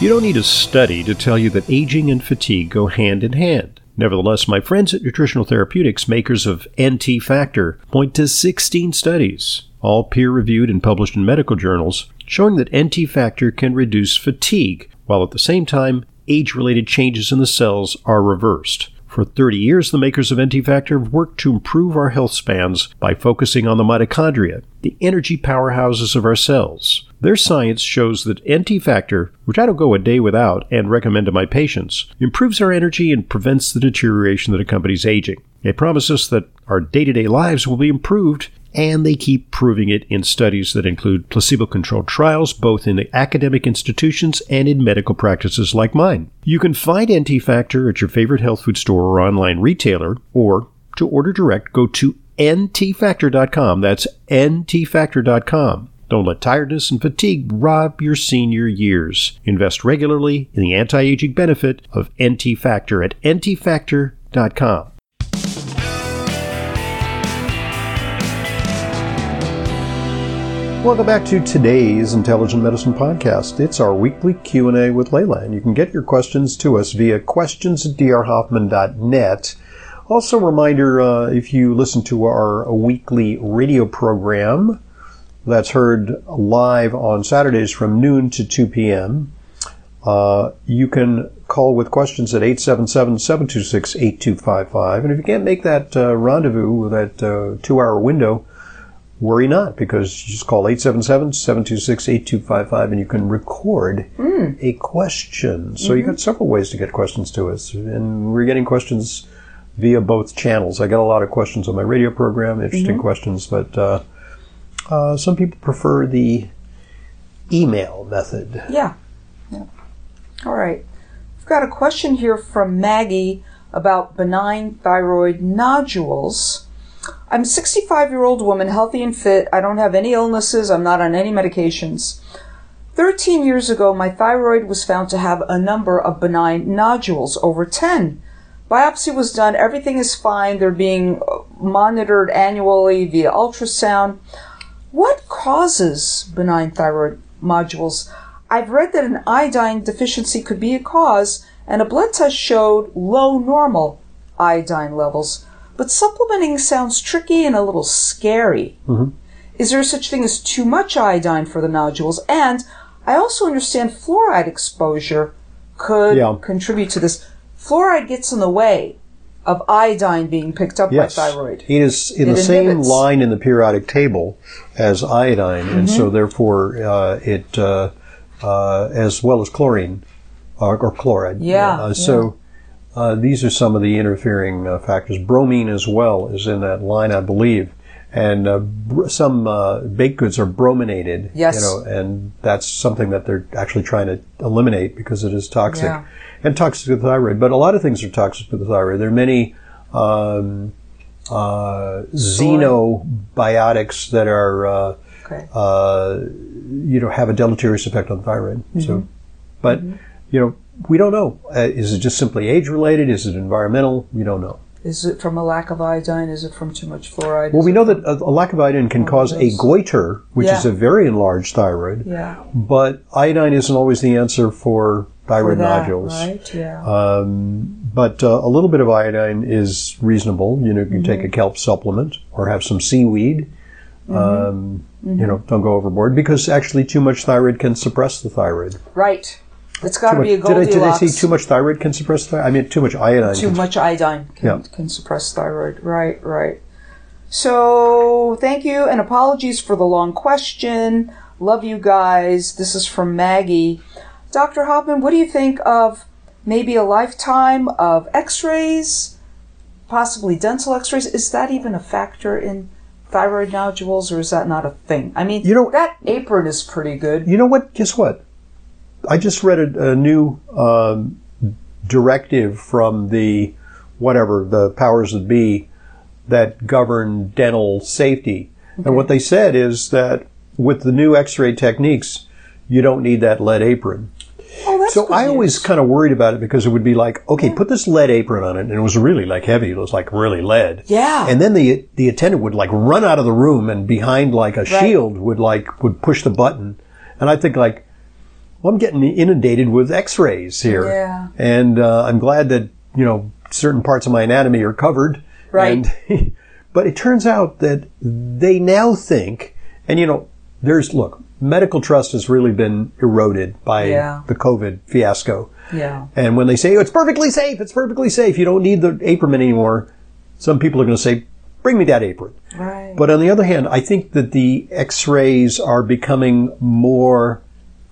You don't need a study to tell you that aging and fatigue go hand in hand. Nevertheless, my friends at Nutritional Therapeutics, makers of NT Factor, point to 16 studies, all peer reviewed and published in medical journals, showing that NT Factor can reduce fatigue, while at the same time, age related changes in the cells are reversed. For 30 years, the makers of NT Factor have worked to improve our health spans by focusing on the mitochondria, the energy powerhouses of our cells. Their science shows that NT Factor, which I don't go a day without and recommend to my patients, improves our energy and prevents the deterioration that accompanies aging. They promise us that our day to day lives will be improved and they keep proving it in studies that include placebo controlled trials both in academic institutions and in medical practices like mine. You can find NT Factor at your favorite health food store or online retailer, or to order direct, go to ntfactor.com. That's ntfactor.com. Don't let tiredness and fatigue rob your senior years. Invest regularly in the anti aging benefit of NT Factor at ntfactor.com. Welcome back to today's Intelligent Medicine podcast. It's our weekly Q&A with Leyla, and you can get your questions to us via questions at drhoffman.net. Also, a reminder, uh, if you listen to our weekly radio program that's heard live on Saturdays from noon to 2 p.m., uh, you can call with questions at 877-726-8255. And if you can't make that uh, rendezvous, that uh, two-hour window, worry not because you just call 877-726-8255 and you can record Mm. a question. So you got several ways to get questions to us. And we're getting questions via both channels. I get a lot of questions on my radio program, interesting questions, but uh, uh, some people prefer the email method. Yeah. yeah. All right. I've got a question here from Maggie about benign thyroid nodules. I'm a 65 year old woman, healthy and fit. I don't have any illnesses. I'm not on any medications. 13 years ago, my thyroid was found to have a number of benign nodules, over 10. Biopsy was done. Everything is fine. They're being uh, monitored annually via ultrasound. What causes benign thyroid nodules? I've read that an iodine deficiency could be a cause, and a blood test showed low normal iodine levels. But supplementing sounds tricky and a little scary. Is there such thing as too much iodine for the nodules? And I also understand fluoride exposure could Yeah. contribute to this. Fluoride gets in the way of iodine being picked up Yes, by thyroid. it is in It the same inhibits. line in the periodic table as iodine, and Mm-hmm. so therefore uh, it, uh, uh, as well as chlorine uh, or chloride. Yeah, Uh, so uh, these are some of the interfering uh, factors. Bromine as well is in that line, I believe. And uh, br- some uh, baked goods are brominated, Yes. you know, and that's something that they're actually trying to eliminate because it is toxic Yeah. and toxic to the thyroid. But a lot of things are toxic to the thyroid. There are many um, uh, xenobiotics that are, uh, Okay. uh, you know, have a deleterious effect on the thyroid. So, but you know, we don't know. Uh, is it just simply age related? Is it environmental? We don't know. Is it from a lack of iodine? Is it from too much fluoride? Well, Is we know that a, a lack of iodine can cause a goiter, which is a very enlarged thyroid. Yeah. But iodine isn't always the answer for For thyroid that, nodules. right? Yeah. Um, but uh, a little bit of iodine is reasonable. You know, you can take Mm-hmm. a kelp supplement or have some seaweed. Um, Mm-hmm. You know, don't go overboard because actually too much thyroid can suppress the thyroid. right. It's got to be a much- did, I, Goldilocks. did I say too much thyroid can suppress thyroid? I mean, too much iodine. Too can- much iodine can, Yeah. can suppress thyroid. Right, right. So, thank you and apologies for the long question. Love you guys. This is from Maggie. Dr. Hoffman, what do you think of maybe a lifetime of x rays, possibly dental x rays? Is that even a factor in thyroid nodules or is that not a thing? I mean, You know- that apron is pretty good. You know what? Guess what? I just read a, a new um, directive from the whatever the powers that be that govern dental safety, and what they said is that with the new X-ray techniques, you don't need that lead apron. Oh, that's So I always kind of worried about it because it would be like, okay, put this lead apron on it, and it was really like heavy. It was like really lead. Yeah. And then the the attendant would like run out of the room, and behind like a shield would like would push the button, and I think like, well, I'm getting inundated with X-rays here, Yeah. and uh, I'm glad that you know certain parts of my anatomy are covered. Right. And, but it turns out that they now think, and you know, there's look, medical trust has really been eroded by Yeah. the COVID fiasco. Yeah. And when they say, oh, it's perfectly safe, it's perfectly safe, you don't need the apron anymore, some people are going to say, bring me that apron. Right. But on the other hand, I think that the x-rays are becoming more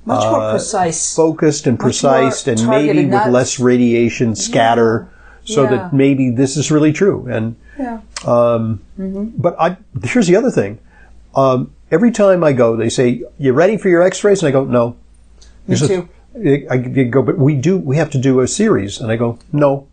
Much more uh, precise. focused and precise and maybe with less radiation scatter so Yeah. that maybe this is really true. And, yeah. but I, here's the other thing. Um, every time I go, they say, you ready for your x-rays? And I go, no. Me He says- too. I I go, but we do, we have to do a series. And I go, no.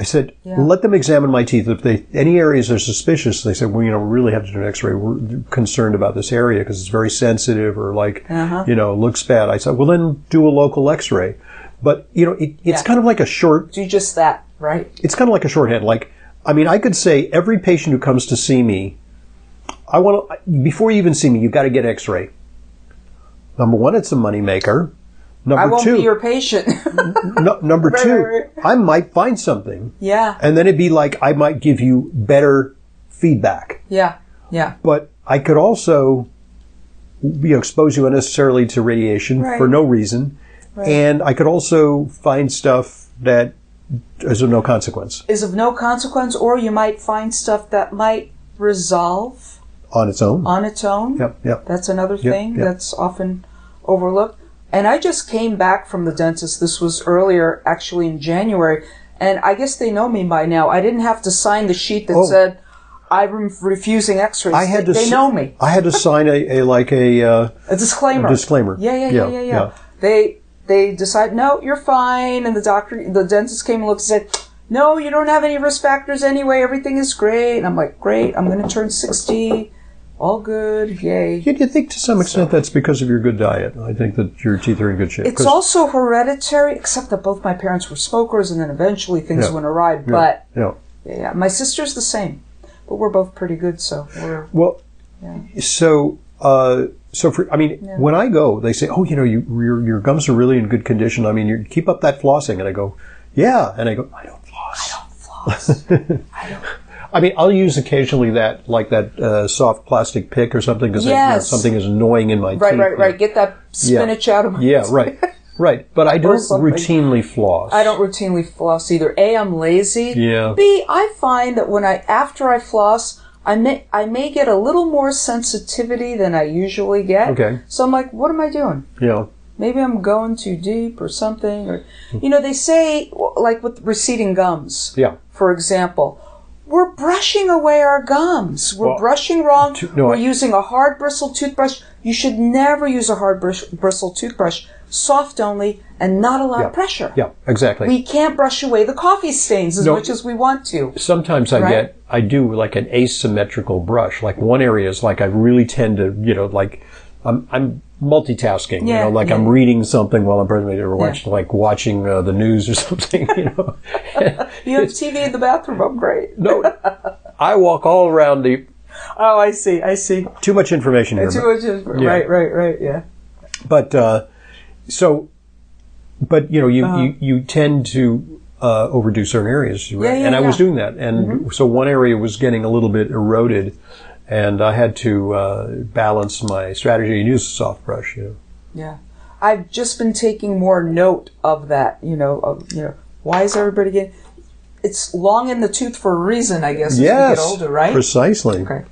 I said, Yeah. let them examine my teeth. If they, any areas are suspicious, they said, well, you know, we really have to do an x-ray. We're concerned about this area because it's very sensitive or like, Uh-huh. you know, looks bad. I said, well, then do a local x-ray. But, you know, it, it's Yeah. kind of like a short, Do just that, right? it's kind of like a shorthand. Like, I mean, I could say every patient who comes to see me, I want to, before you even see me, you've got to get x-ray. Number one, it's a moneymaker. Number I won't two, be your patient. no, number two, right, right. I might find something, yeah. and then it'd be like I might give you better feedback. Yeah. Yeah. But I could also, you know, expose you unnecessarily to radiation Right. for no reason, and I could also find stuff that is of no consequence Is of no consequence, or you might find stuff that might resolve on its own. on its own. Yep, yep. That's another thing yep. that's often overlooked. And I just came back from the dentist. This was earlier, actually in January, and I guess they know me by now. I didn't have to sign the sheet that Oh. said I'm refusing X-rays. I had they, to. they know me. I had to sign a, a like a. Uh, A disclaimer. A disclaimer. Yeah, yeah, yeah, Yeah, yeah, yeah. yeah. They they decide no, you're fine, and the doctor, the dentist came and looked and said, no, you don't have any risk factors anyway. Everything is great. And I'm like, great. I'm going to turn sixty. All good. Yay. you, you think to some extent that's because of your good diet? I think that your teeth are in good shape. It's also hereditary, except that both my parents were smokers, and then eventually things Yeah. went awry. Yeah, But yeah. yeah, yeah, my sister's the same, but we're both pretty good, so we're Well, so uh, so for I mean, when I go, they say, "Oh, you know, you, your your gums are really in good condition. I mean, you keep up that flossing." And I go, "Yeah," and I go, "I don't floss." I don't floss. I mean, I'll use occasionally that like that uh, soft plastic pick or something because Yes. something is annoying in my right, teeth. right, right. Right. Get that spinach out of my Yeah, right, right. But I don't routinely floss. I don't routinely floss either. A, I'm lazy. Yeah. B, I find that when I after I floss, I may I may get a little more sensitivity than I usually get. Okay. So I'm like, what am I doing? Yeah. Maybe I'm going too deep or something. Or you know, they say like with receding gums, Yeah. for example. We're brushing away our gums. We're Well, brushing wrong. to- no, We're I- using a hard bristle toothbrush. You should never use a hard bris- bristle toothbrush. Soft only and not a lot Yeah. of pressure. Yeah. Exactly. We can't brush away the coffee stains as No. much as we want to. Sometimes I Right. get, I do like an asymmetrical brush. Like one area is like I really tend to, you know, like I'm, I'm multitasking. Yeah, you know, like yeah. I'm reading something while I'm presenting or watch, like watching uh, the news or something. You know, You have TV in the bathroom. I'm great. no, I walk all around the. Oh, I see. I see. Too much information here. Too much Yeah. Right, right, right. Yeah. but uh, so, but you know, you Uh-huh. you, you tend to uh, overdo certain areas, right? Yeah, yeah, and I was doing that, and so one area was getting a little bit eroded, and I had to uh, balance my strategy and use a soft brush. You know, Yeah. I've just been taking more note of that, you know, of, you know, why is everybody getting, it's long in the tooth for a reason, I guess, as we yes, get older, right? precisely. Okay.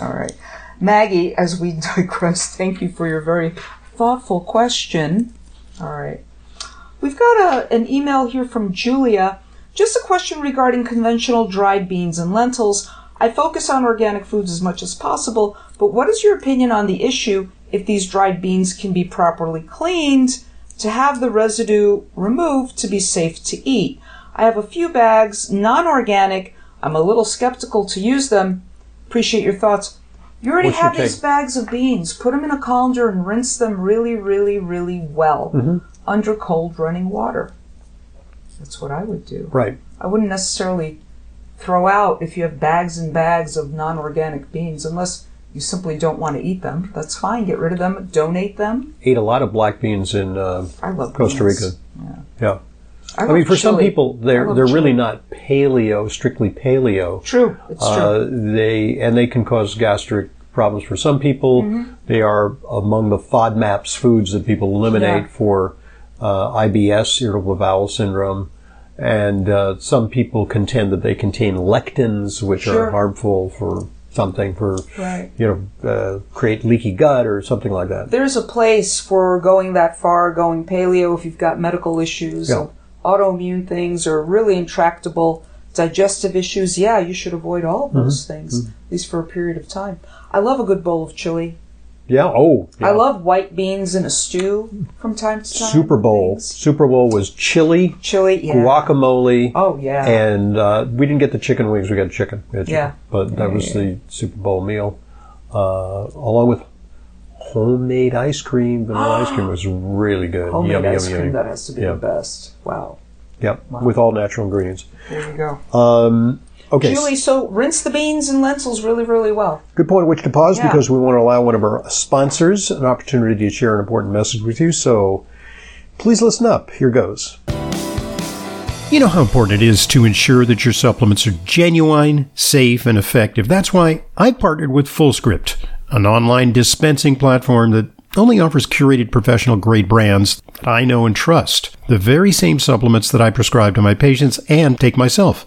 All right. Maggie, as we digress, thank you for your very thoughtful question. All right. We've got a, an email here from Julia. Just a question regarding conventional dried beans and lentils. I focus on organic foods as much as possible, but what is your opinion on the issue if these dried beans can be properly cleaned to have the residue removed to be safe to eat? I have a few bags, non organic. I'm a little skeptical to use them. Appreciate your thoughts. You already What's have these bags of beans. Put them in a colander and rinse them really, really, really well Mm-hmm. under cold running water. That's what I would do. Right. I wouldn't necessarily throw out if you have bags and bags of non organic beans, unless you simply don't want to eat them, that's fine. Get rid of them, donate them. Eat a lot of black beans in uh, I love Costa beans. Rica. Yeah. Yeah. I, I mean, for some people, they're they're chili. really not paleo, strictly paleo. true. It's true. Uh, they and they can cause gastric problems for some people. Mm-hmm. They are among the FODMAPs foods that people eliminate Yeah. for uh, IBS, irritable bowel syndrome. And uh, some people contend that they contain lectins, which Sure. are harmful for something, for Right. you know, uh, create leaky gut or something like that. There's a place for going that far, going paleo if you've got medical issues, Yeah. autoimmune things, or really intractable digestive issues. Yeah, you should avoid all of Mm-hmm. those things, at least for a period of time. I love a good bowl of chili. Yeah. Oh, yeah. I love white beans in a stew from time to time. Super Bowl. Things. Super Bowl was chili, Chili, yeah. guacamole. Oh, yeah. And uh, we didn't get the chicken wings. We got chicken. We chicken. Yeah. But that was the Super Bowl meal, uh, along with homemade ice cream. Vanilla ice cream was really good. Homemade yummy, ice cream, that has to be Yeah. the best. Wow. Yep. With all natural ingredients. There you go. Um, okay. Julie, so rinse the beans and lentils really, really well. Good point at which to pause Yeah. because we want to allow one of our sponsors an opportunity to share an important message with you. So please listen up. Here goes. You know how important it is to ensure that your supplements are genuine, safe, and effective. That's why I partnered with FullScript, an online dispensing platform that only offers curated professional grade brands that I know and trust. The very same supplements that I prescribe to my patients and take myself.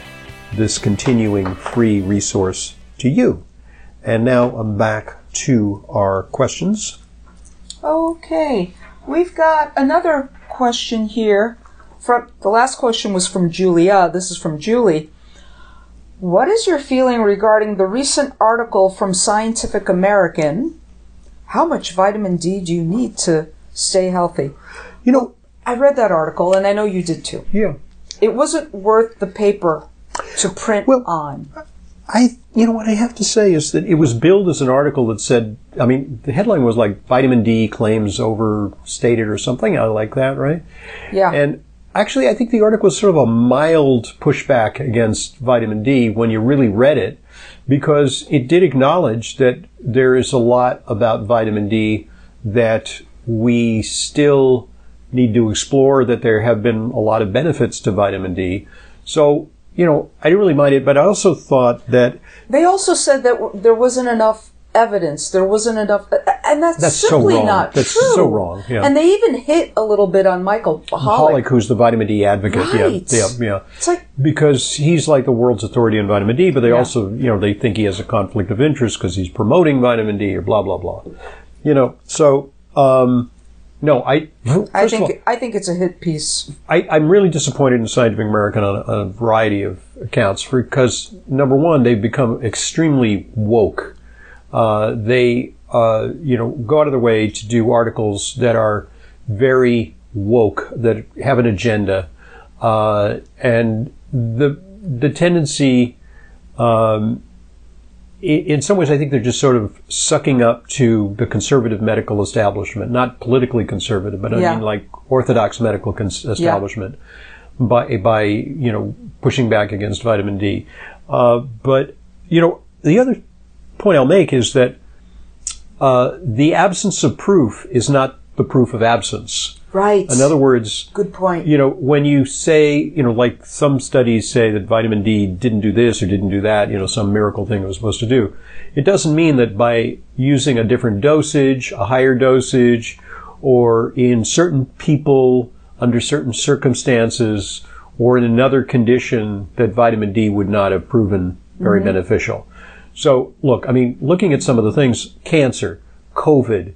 this continuing free resource to you. And now I'm back to our questions. Okay, we've got another question here. From the last question was from Julia. This is from Julie. What is your feeling regarding the recent article from Scientific American? How much vitamin D do you need to stay healthy? You know, I read that article, and I know you did too. yeah, It wasn't worth the paper to print Well- on. I, you know, what I have to say is that it was billed as an article that said, I mean, the headline was like vitamin D claims overstated or something I like that, right? Yeah. And actually, I think the article was sort of a mild pushback against vitamin D when you really read it, because it did acknowledge that there is a lot about vitamin D that we still need to explore, that there have been a lot of benefits to vitamin D. So, you know, I didn't really mind it, but I also thought that They also said that w- there wasn't enough evidence. There wasn't enough, and that's, That's simply wrong. not That's true. so wrong, yeah. And they even hit a little bit on Michael. Holick, who's the vitamin D advocate, Right. yeah, yeah, yeah. It's like because he's like the world's authority on vitamin D, but they Yeah. also, you know, they think he has a conflict of interest because he's promoting vitamin D or blah blah blah. You know, so um, no, I I of all, think I think it's a hit piece. I, I'm really disappointed in Scientific American on a, on a variety of accounts because number one, they've become extremely woke. Uh, they, uh, you know, go out of their way to do articles that are very woke, that have an agenda, uh, and the the tendency. Um, in some ways, I think they're just sort of sucking up to the conservative medical establishment, not politically conservative, but I Yeah. mean like orthodox medical cons- establishment by by you know pushing back against vitamin D. Uh, but you know the other point I'll make is that uh, the absence of proof is not the proof of absence. Right. In other words, Good point. you know, when you say, you know, like some studies say that vitamin D didn't do this or didn't do that, you know, some miracle thing it was supposed to do, it doesn't mean that by using a different dosage, a higher dosage, or in certain people under certain circumstances, or in another condition, that vitamin D would not have proven very mm-hmm. beneficial. So, look, I mean, looking at some of the things cancer, COVID,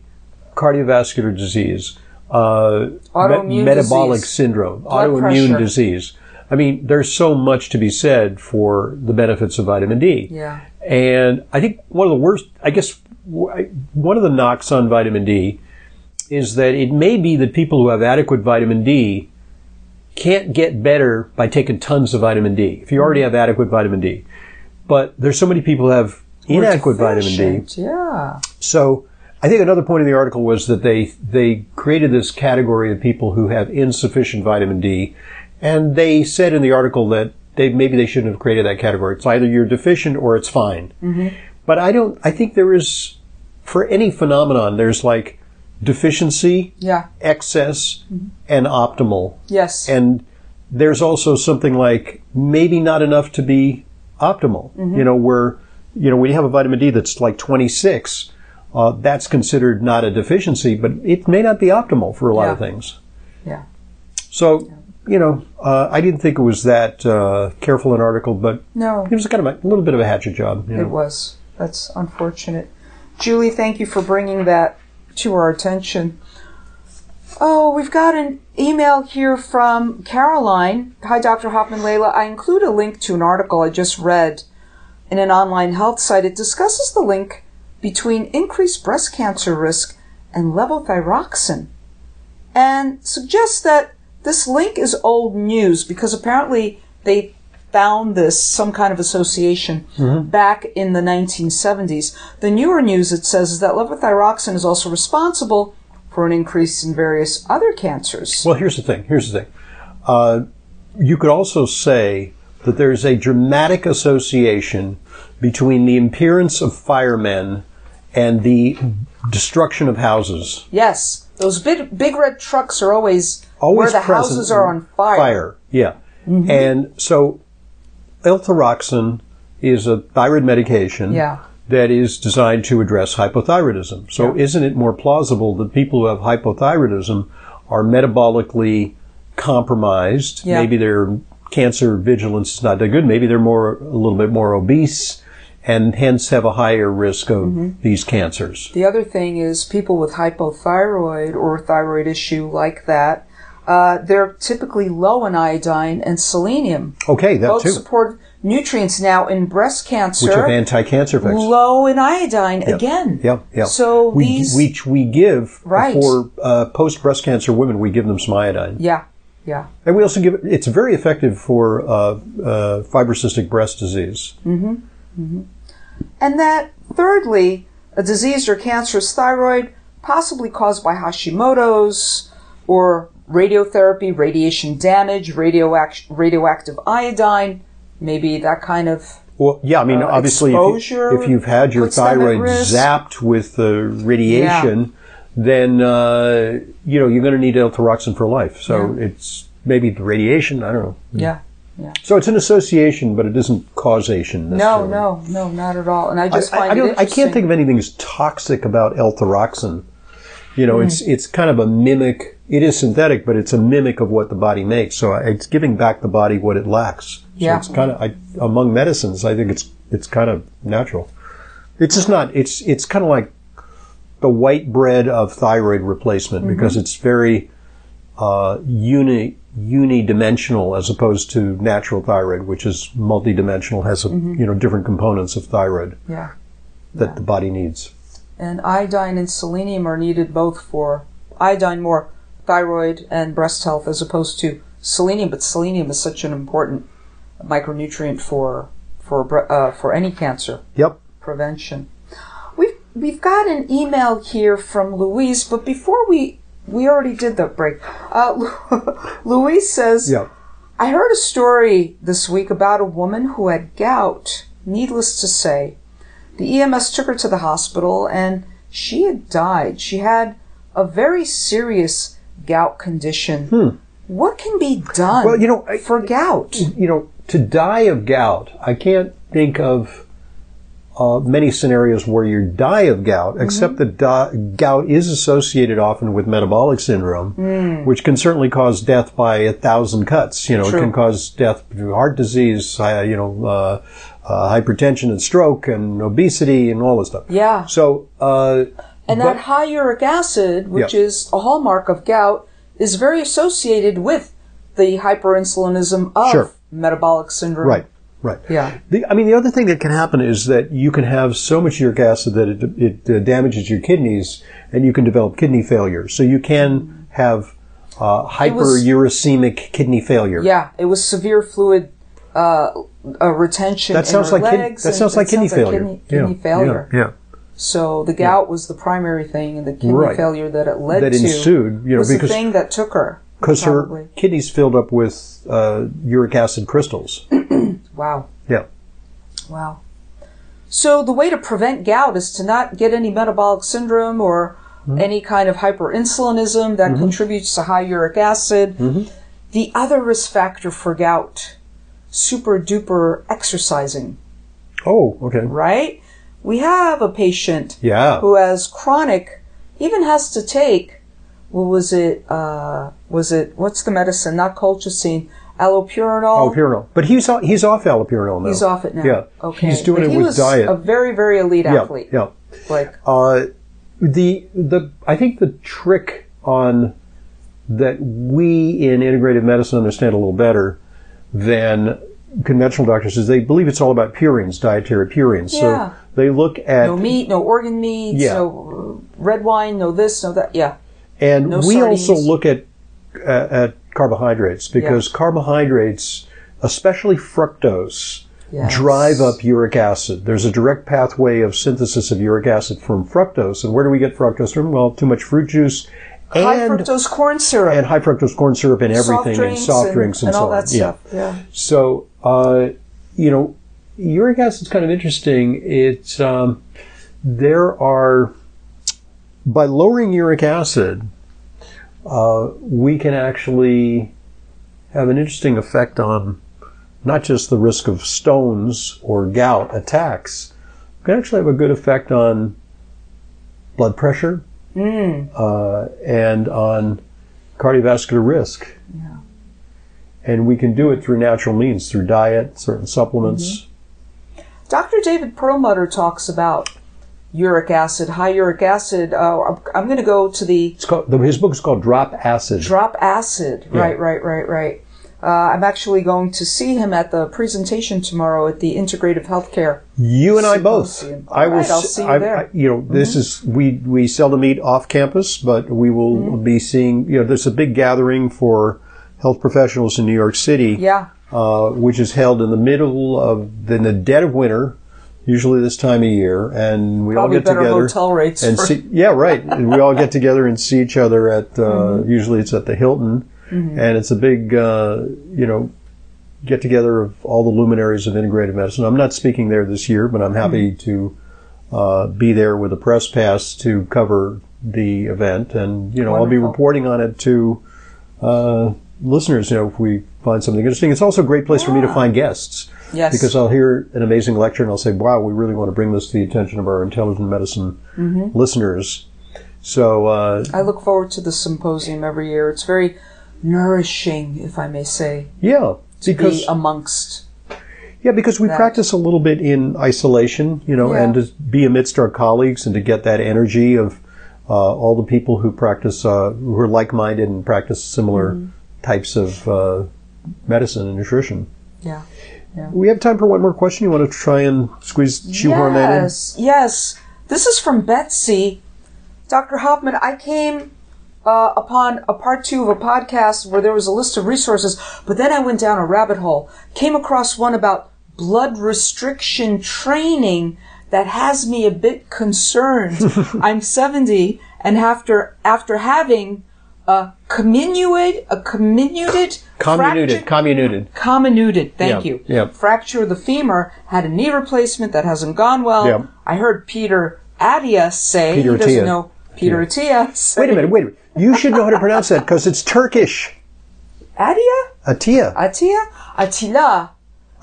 cardiovascular disease, uh, Autoimmune metabolic disease, syndrome, blood autoimmune pressure. disease. I mean, there's so much to be said for the benefits of vitamin D. Yeah. And I think one of the worst, I guess, one of the knocks on vitamin D is that it may be that people who have adequate vitamin D can't get better by taking tons of vitamin D. If you already have adequate vitamin D. But there's so many people who have inadequate vitamin D. Yeah. So I think another point in the article was that they they created this category of people who have insufficient vitamin D, and they said in the article that they maybe they shouldn't have created that category. It's either you're deficient or it's fine. Mm-hmm. But I don't. I think there is for any phenomenon there's like deficiency, Yeah. excess, mm-hmm. and optimal, Yes. and there's also something like maybe not enough to be optimal. Mm-hmm. You know, where you know when you have a vitamin D that's like 26, uh, that's considered not a deficiency, but it may not be optimal for a lot of things. Yeah. So, you know, uh, I didn't think it was that uh, careful an article, but No. it was kind of a, little bit of a hatchet job. You know? It was. That's unfortunate. Julie, thank you for bringing that to our attention. Oh, we've got an email here from Caroline. Hi, Dr. Hoffman Leyla. I include a link to an article I just read in an online health site. It discusses the link between increased breast cancer risk and levothyroxine and suggests that this link is old news because apparently they found this some kind of association back in the 1970s. The newer news it says is that levothyroxine is also responsible for an increase in various other cancers. Well, here's the thing. Here's the thing. Uh, you could also say that there's a dramatic association between the appearance of firemen and the destruction of houses. yes, those big big red trucks are always, Always where the present houses are on fire. Fire, yeah. Mm-hmm. And so, L-thyroxine is a thyroid medication Yeah. that is designed to address hypothyroidism. So, Yeah. isn't it more plausible that people who have hypothyroidism are metabolically compromised? Yeah. Maybe their cancer vigilance is not that good. Maybe they're more a little bit more obese, and hence have a higher risk of Mm-hmm. these cancers. The other thing is people with hypothyroid or thyroid issue like that, uh, they're typically low in iodine and selenium. Okay, that Both too. support nutrients now in breast cancer. Which have anti-cancer effects. low in iodine again. Yeah, yeah. So we, these, we we give Right. for uh, post breast cancer women. We give them some iodine, yeah, yeah, and we also give. It's very effective for uh, uh, fibrocystic breast disease. and that thirdly, a diseased or cancerous thyroid, possibly caused by Hashimoto's or radiotherapy, radiation damage, radioact- radioactive iodine, maybe that kind of Well, yeah, I mean, Uh, obviously, if, you, you've had your puts them at thyroid zapped with the radiation, then uh, you know you're going to need L-thyroxine for life. So it's maybe the radiation. I don't know. yeah. Yeah. So it's an association, but it isn't causation. No, no, no, not at all. And I I, just I- find I it don't. I can't think of anything as toxic about L-thyroxine. You know, Hmm. it's it's kind of a mimic. It is synthetic, but it's a mimic of what the body makes. So it's giving back the body what it lacks. So Yeah. it's kind of I, among medicines. I think it's it's kind of natural. It's just not. It's it's kind of like the white bread of thyroid replacement Mm-hmm. because it's very uh, uni unidimensional as opposed to natural thyroid, which is multidimensional, has a, Mm-hmm. you know different components of thyroid Yeah. that the body needs. And iodine and selenium are needed both for iodine more thyroid and breast health as opposed to selenium. But selenium is such an important micronutrient for for uh, for any cancer Yep. prevention. We've got an email here from Louise, but before we we already did the break. Uh, Louise says, Yep. I heard a story this week about a woman who had gout. Needless to say, the EMS took her to the hospital and she had died. She had a very serious gout condition. What can be done Hmm. Well, you know, I- for gout? You know, to die of gout, I can't think of uh, many scenarios where you die of gout, except that di- gout is associated often with metabolic syndrome, which can certainly cause death by a thousand cuts. You know, True. it can cause death through heart disease, uh, you know, uh, uh, hypertension and stroke and obesity and all this stuff. Yeah. So, uh, And But- that high uric acid, which Yeah. is a hallmark of gout, is very associated with the hyperinsulinism of Sure. metabolic syndrome. right, right. Yeah. The, I mean, the other thing that can happen is that you can have so much uric acid that it, it uh, damages your kidneys, and you can develop kidney failure. So you can have uh, hyperuricemic kidney failure. Yeah, it was severe fluid uh, uh, retention That in sounds like kid- legs. that and sounds like kidney failure. Kidney, Yeah, failure. Yeah, yeah. So the gout was the primary thing, and the kidney Right. failure that it led That to ensued, you know, was because- the thing that took her. Because her kidneys filled up with uh, uric acid crystals. Wow. yeah. Wow. So the way to prevent gout is to not get any metabolic syndrome or Mm-hmm. any kind of hyperinsulinism that contributes to high uric acid. Mm-hmm. The other risk factor for gout, super duper exercising, Oh, okay. right? We have a patient Yeah. who has chronic, even has to take, what was it, uh, was it, what's the medicine? Not colchicine, allopurinol. Allopurinol. But he's off, he's off allopurinol now. He's off it now. Yeah. Okay. He's doing But it he with was diet. a very, very elite yeah. athlete. Yeah. Like, Uh, the the I think the trick on that we in integrative medicine understand a little better than conventional doctors is they believe it's all about purines, dietary purines. Yeah. So they look at no meat, no organ meats, Yeah. no uh, red wine, no this, no that. Yeah. and no we sardines. also look at at, at carbohydrates because carbohydrates, especially fructose, Yes. drive up uric acid. There's a direct pathway of synthesis of uric acid from fructose. And where do we get fructose from? Well, too much fruit juice And High and fructose corn syrup. and high fructose corn syrup and everything soft and soft drinks and, and so all on. that stuff. Yeah. So, uh, you know, uric acid is kind of interesting. It's um, there are by lowering uric acid, uh, we can actually have an interesting effect on not just the risk of stones or gout attacks. We can actually have a good effect on blood pressure uh, and on cardiovascular risk. And we can do it through natural means, through diet, certain supplements. Dr. David Perlmutter talks about uric acid, high uric acid. Uh, I'm- I'm going to go to the It's called, his book is called Drop Acid. drop acid. Right, right, right, right. Uh, I'm actually going to see him at the presentation tomorrow at the Integrative Healthcare. You and I both. I All right, will. I'll see you I- there. I- you know, this is we we seldom meet off campus, but we will Mm-hmm. be seeing. You know, there's a big gathering for health professionals in New York City, Yeah. uh, which is held in the middle of in the dead of winter, usually this time of year, and we Probably all get better together hotel rates. and for- see. Yeah, right. and we all get together and see each other at. Uh, Mm-hmm. Usually, it's at the Hilton, and it's a big, uh, you know, get together of all the luminaries of integrative medicine. I'm not speaking there this year, but I'm happy Mm-hmm. to uh, be there with a press pass to cover the event, and you know, I'll be reporting on it to uh, listeners. You know, if we find something interesting, it's also a great place for me to find guests yes. because I'll hear an amazing lecture and I'll say, "Wow, we really want to bring this to the attention of our intelligent medicine Mm-hmm. listeners." So uh, I look forward to the symposium every year. It's very nourishing, if I may say, yeah, because be amongst. yeah, because we that. practice a little bit in isolation, you know, Yeah. and to be amidst our colleagues and to get that energy of uh, all the people who practice uh, who are like-minded and practice similar Mm-hmm. Types of uh, medicine and nutrition. Yeah. We have time for one more question. You want to try and squeeze shoehorn that in? Yes, yes. This is from Betsy. Dr. Hoffman, I came uh, upon a part two of a podcast where there was a list of resources, but then I went down a rabbit hole. Came across one about blood restriction training that has me a bit concerned. I'm 70, and after after having a comminuted, a comminuted, Comminuted, comminuted. comminuted. Thank Yeah, you. yeah. Fracture of the femur. Had a knee replacement that hasn't gone well. Yeah. I heard Peter Attia say Peter he doesn't Attia. know Peter Attia. Say, Wait a minute, wait a minute. You should know how to pronounce that because it's Turkish. Atia? Atia. Atia? Attila.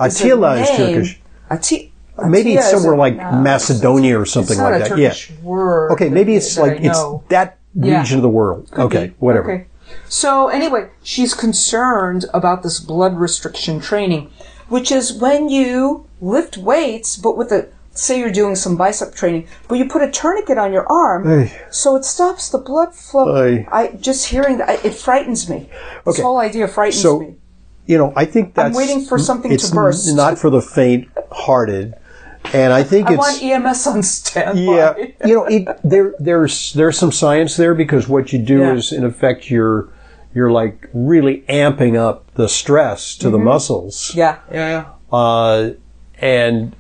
is Attila is name. Turkish. Ati- maybe it's Atia is somewhere like no, Macedonia or something like a that. Yeah. Word. Okay, maybe it's that like it's that Yeah. region of the world. okay, be. whatever. Okay. So anyway, she's concerned about this blood restriction training, which is when you lift weights, but with a say you're doing some bicep training, but you put a tourniquet on your arm, Ay. so it stops the blood flow. Ay. I just hearing that it frightens me. This Okay. whole idea frightens So, me. You know, I think that's I'm waiting for something to it's burst. not for the faint-hearted, and I think I it's want EMS on standby. yeah. you know, it, there there's there's some science there because what you do Yeah. is in effect you're you're like really amping up the stress to the muscles. yeah, yeah, yeah. uh, and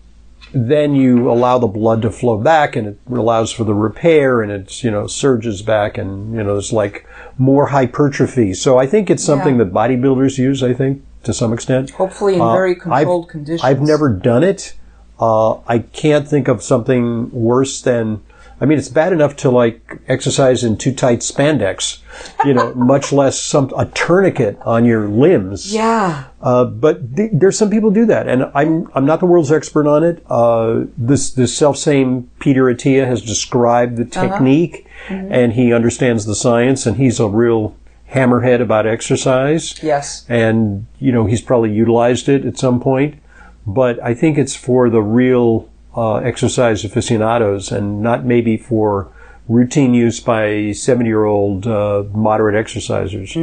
then you allow the blood to flow back and it allows for the repair and it's you know surges back and you know there's like more hypertrophy so i think it's something Yeah. that bodybuilders use i think to some extent Hopefully in Uh, very I've- controlled conditions. i've never done it uh, i can't think of something worse than i mean it's bad enough to like exercise in too tight spandex you know much less some a tourniquet on your limbs Yeah. uh, but th- there's some people do that, and I'm I'm not the world's expert on it. Uh, this this self same Peter Attia has described the technique, and he understands the science, and he's a real hammerhead about exercise, Yes. and you know he's probably utilized it at some point. But I think it's for the real uh, exercise aficionados, and not maybe for routine use by 70 year old uh, moderate exercisers.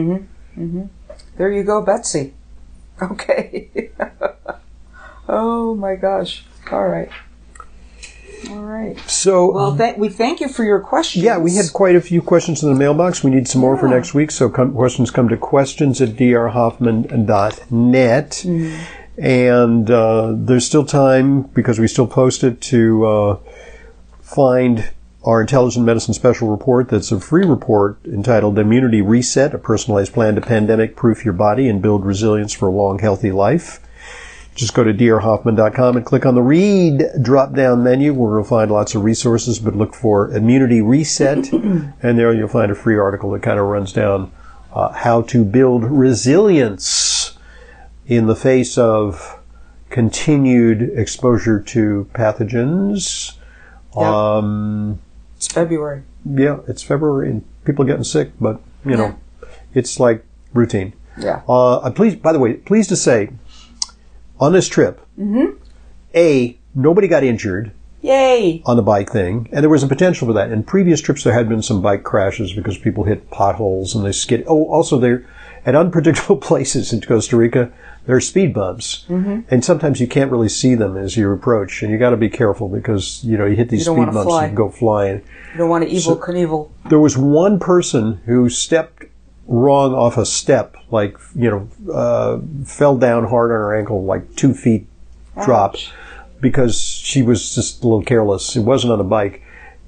There you go, Betsy. Okay. oh my gosh. All right. All right. So Well, th- we thank you for your questions. Yeah, we had quite a few questions in the mailbox. We need some more for next week. So come, questions come to questions at drhoffman.net. And uh, there's still time, because we still post it, to uh, find our intelligent medicine special report that's a free report entitled Immunity Reset, a personalized plan to pandemic proof your body and build resilience for a long, healthy life. Just go to drhoffman.com and click on the read drop down menu where you'll find lots of resources, but look for Immunity Reset, and there you'll find a free article that kind of runs down uh, how to build resilience in the face of continued exposure to pathogens. Yeah. Um, It's February. yeah, it's February and people are getting sick, but you know, it's like routine. Yeah. Uh, I'm pleased, by the way, pleased to say, on this trip, A, nobody got injured Yay. on the bike thing, and there was a potential for that. In previous trips, there had been some bike crashes because people hit potholes and they skid. Oh, also, they're at unpredictable places in Costa Rica. There are speed bumps, Mm-hmm. and sometimes you can't really see them as you approach, and you got to be careful because you know you hit these You speed bumps fly. and go flying. You don't want to Evel Knievel. There was one person who stepped wrong off a step, like, you know, uh, fell down hard on her ankle, like two feet drop, Ouch. because she was just a little careless. It wasn't on a bike.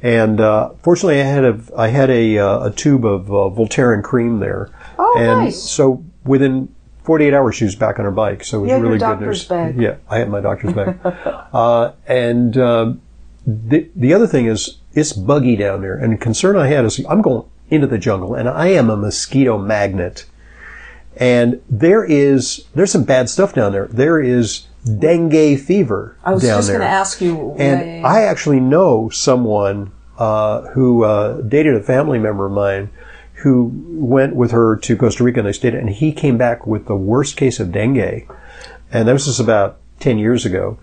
And uh, fortunately, I had a I had a, uh, a tube of uh, Voltaren cream there, Oh, and nice. so within 48 hours she was back on her bike. So it was You had your really good news. bag. Yeah, I had my doctor's bag. uh, and uh, the the other thing is it's buggy down there, and the concern I had is I'm going into the jungle, and I am a mosquito magnet, and there is there's some bad stuff down there. There is dengue fever I was just going to ask you. and I actually know someone uh, who uh, dated a family member of mine who went with her to Costa Rica and they stayed, and he came back with the worst case of dengue, and that was just about ten years ago.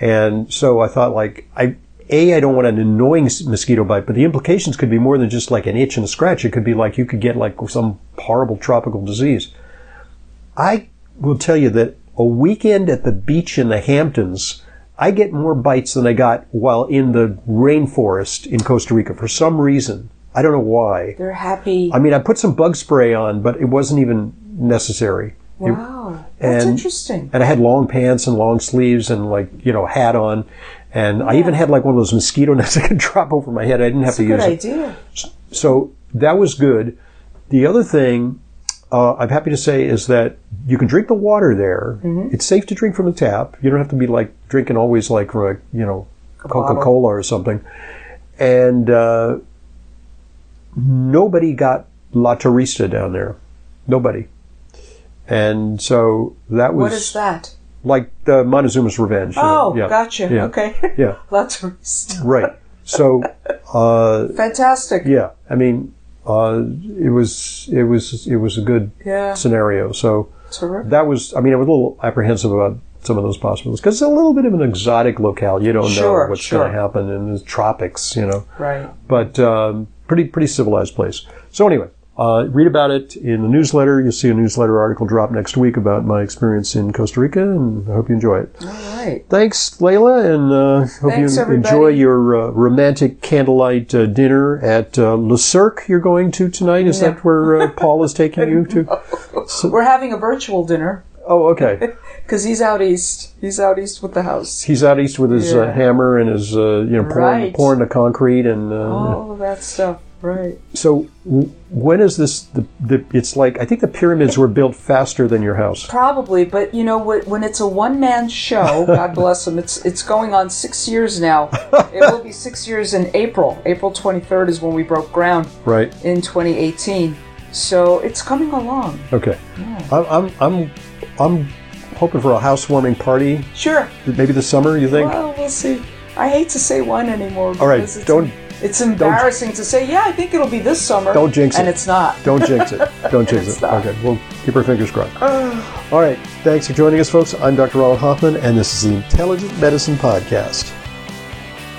And so I thought, like, I a I don't want an annoying mosquito bite, but the implications could be more than just like an itch and a scratch. It could be like you could get like some horrible tropical disease. I will tell you that a weekend at the beach in the Hamptons, I get more bites than I got while in the rainforest in Costa Rica for some reason. I don't know why. they're happy. I mean, I put some bug spray on, but it wasn't even necessary. It- wow. That's and- interesting. and I had long pants and long sleeves and like, you know, hat on. And I even had like one of those mosquito nets I could drop over my head. I didn't have That's a to use it. idea. So that was good. The other thing uh, I'm happy to say is that you can drink the water there. Mm-hmm. It's safe to drink from the tap. You don't have to be like drinking always like from a you know. Coca Cola or something. And uh, nobody got La Turista down there. Nobody. And so that was What is that? like the Montezuma's Revenge. you know, Oh, yeah, gotcha. Yeah. Okay. Yeah. Of reasons. Right. So, uh, Fantastic. yeah, I mean, uh, it was it was it was a good Yeah. scenario. So Terrific. that was, I mean, I was a little apprehensive about some of those possibilities because it's a little bit of an exotic locale. You don't Sure, know what's sure. going to happen in the tropics, you know. Right. But um, pretty pretty civilized place. So anyway, uh, read about it in the newsletter. You'll see a newsletter article drop next week about my experience in Costa Rica, and I hope you enjoy it. All right. Thanks, Leyla, and uh, hope Thanks, you everybody. enjoy your uh, romantic candlelight uh, dinner at uh, Le Cirque. You're going to tonight. Is No. that where uh, Paul is taking you to? We're having a virtual dinner Oh, okay. because he's out east. He's out east with the house. He's out east with his uh, hammer and his, uh, you know, pouring, Right. pouring the concrete. And uh, All of that stuff. Right. so, w- when is this? The, the it's like I think the pyramids were built faster than your house. Probably, but you know what? When it's a one-man show, God bless him. It's it's going on six years now. It will be six years in April. April 23rd is when we broke ground Right. in 2018. So it's coming along. Okay. I'm, I'm I'm I'm hoping for a housewarming party. Sure. Maybe this summer. You think? Well, we'll see. I hate to say when anymore. All right, It's, don't- It's embarrassing to say. Yeah, I think it'll be this summer. Don't jinx and it. it's not. Don't jinx it. Don't jinx it. not. Okay, we'll keep our fingers crossed. All right, thanks for joining us, folks. I'm Dr. Ronald Hoffman, and this is the Intelligent Medicine Podcast.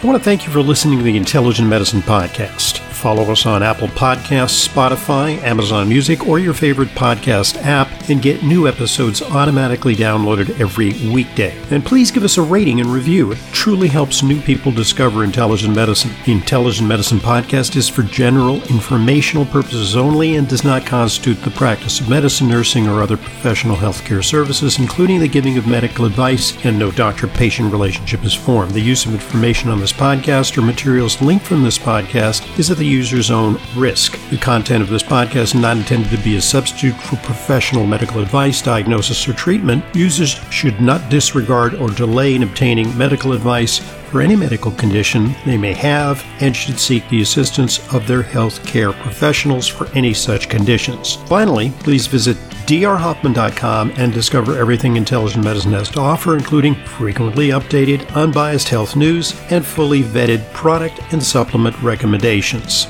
I want to thank you for listening to the Intelligent Medicine Podcast. Follow us on Apple Podcasts, Spotify, Amazon Music, or your favorite podcast app, and get new episodes automatically downloaded every weekday. And please give us a rating and review. It truly helps new people discover intelligent medicine. The Intelligent Medicine Podcast is for general informational purposes only and does not constitute the practice of medicine, nursing, or other professional healthcare services, including the giving of medical advice, and no doctor patient relationship is formed. The use of information on this podcast or materials linked from this podcast is at the user's own risk. The content of this podcast is not intended to be a substitute for professional medical advice, diagnosis, or treatment. Users should not disregard or delay in obtaining medical advice for any medical condition they may have and should seek the assistance of their health care professionals for any such conditions. Finally, please visit drhoffman.com and discover everything intelligent medicine has to offer, including frequently updated, unbiased health news and fully vetted product and supplement recommendations.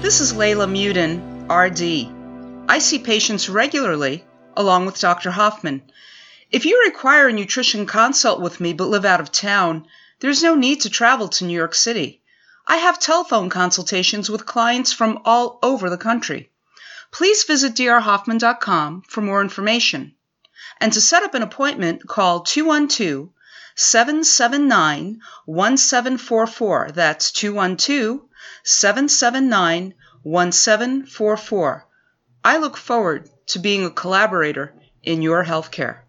This is Leyla Muedin, RD. I see patients regularly, along with Dr. Hoffman. If you require a nutrition consult with me but live out of town, there's no need to travel to New York City. I have telephone consultations with clients from all over the country. Please visit drhoffman.com for more information. And to set up an appointment, call 212 779 1744. That's 212 779 1744. I look forward to being a collaborator in your healthcare.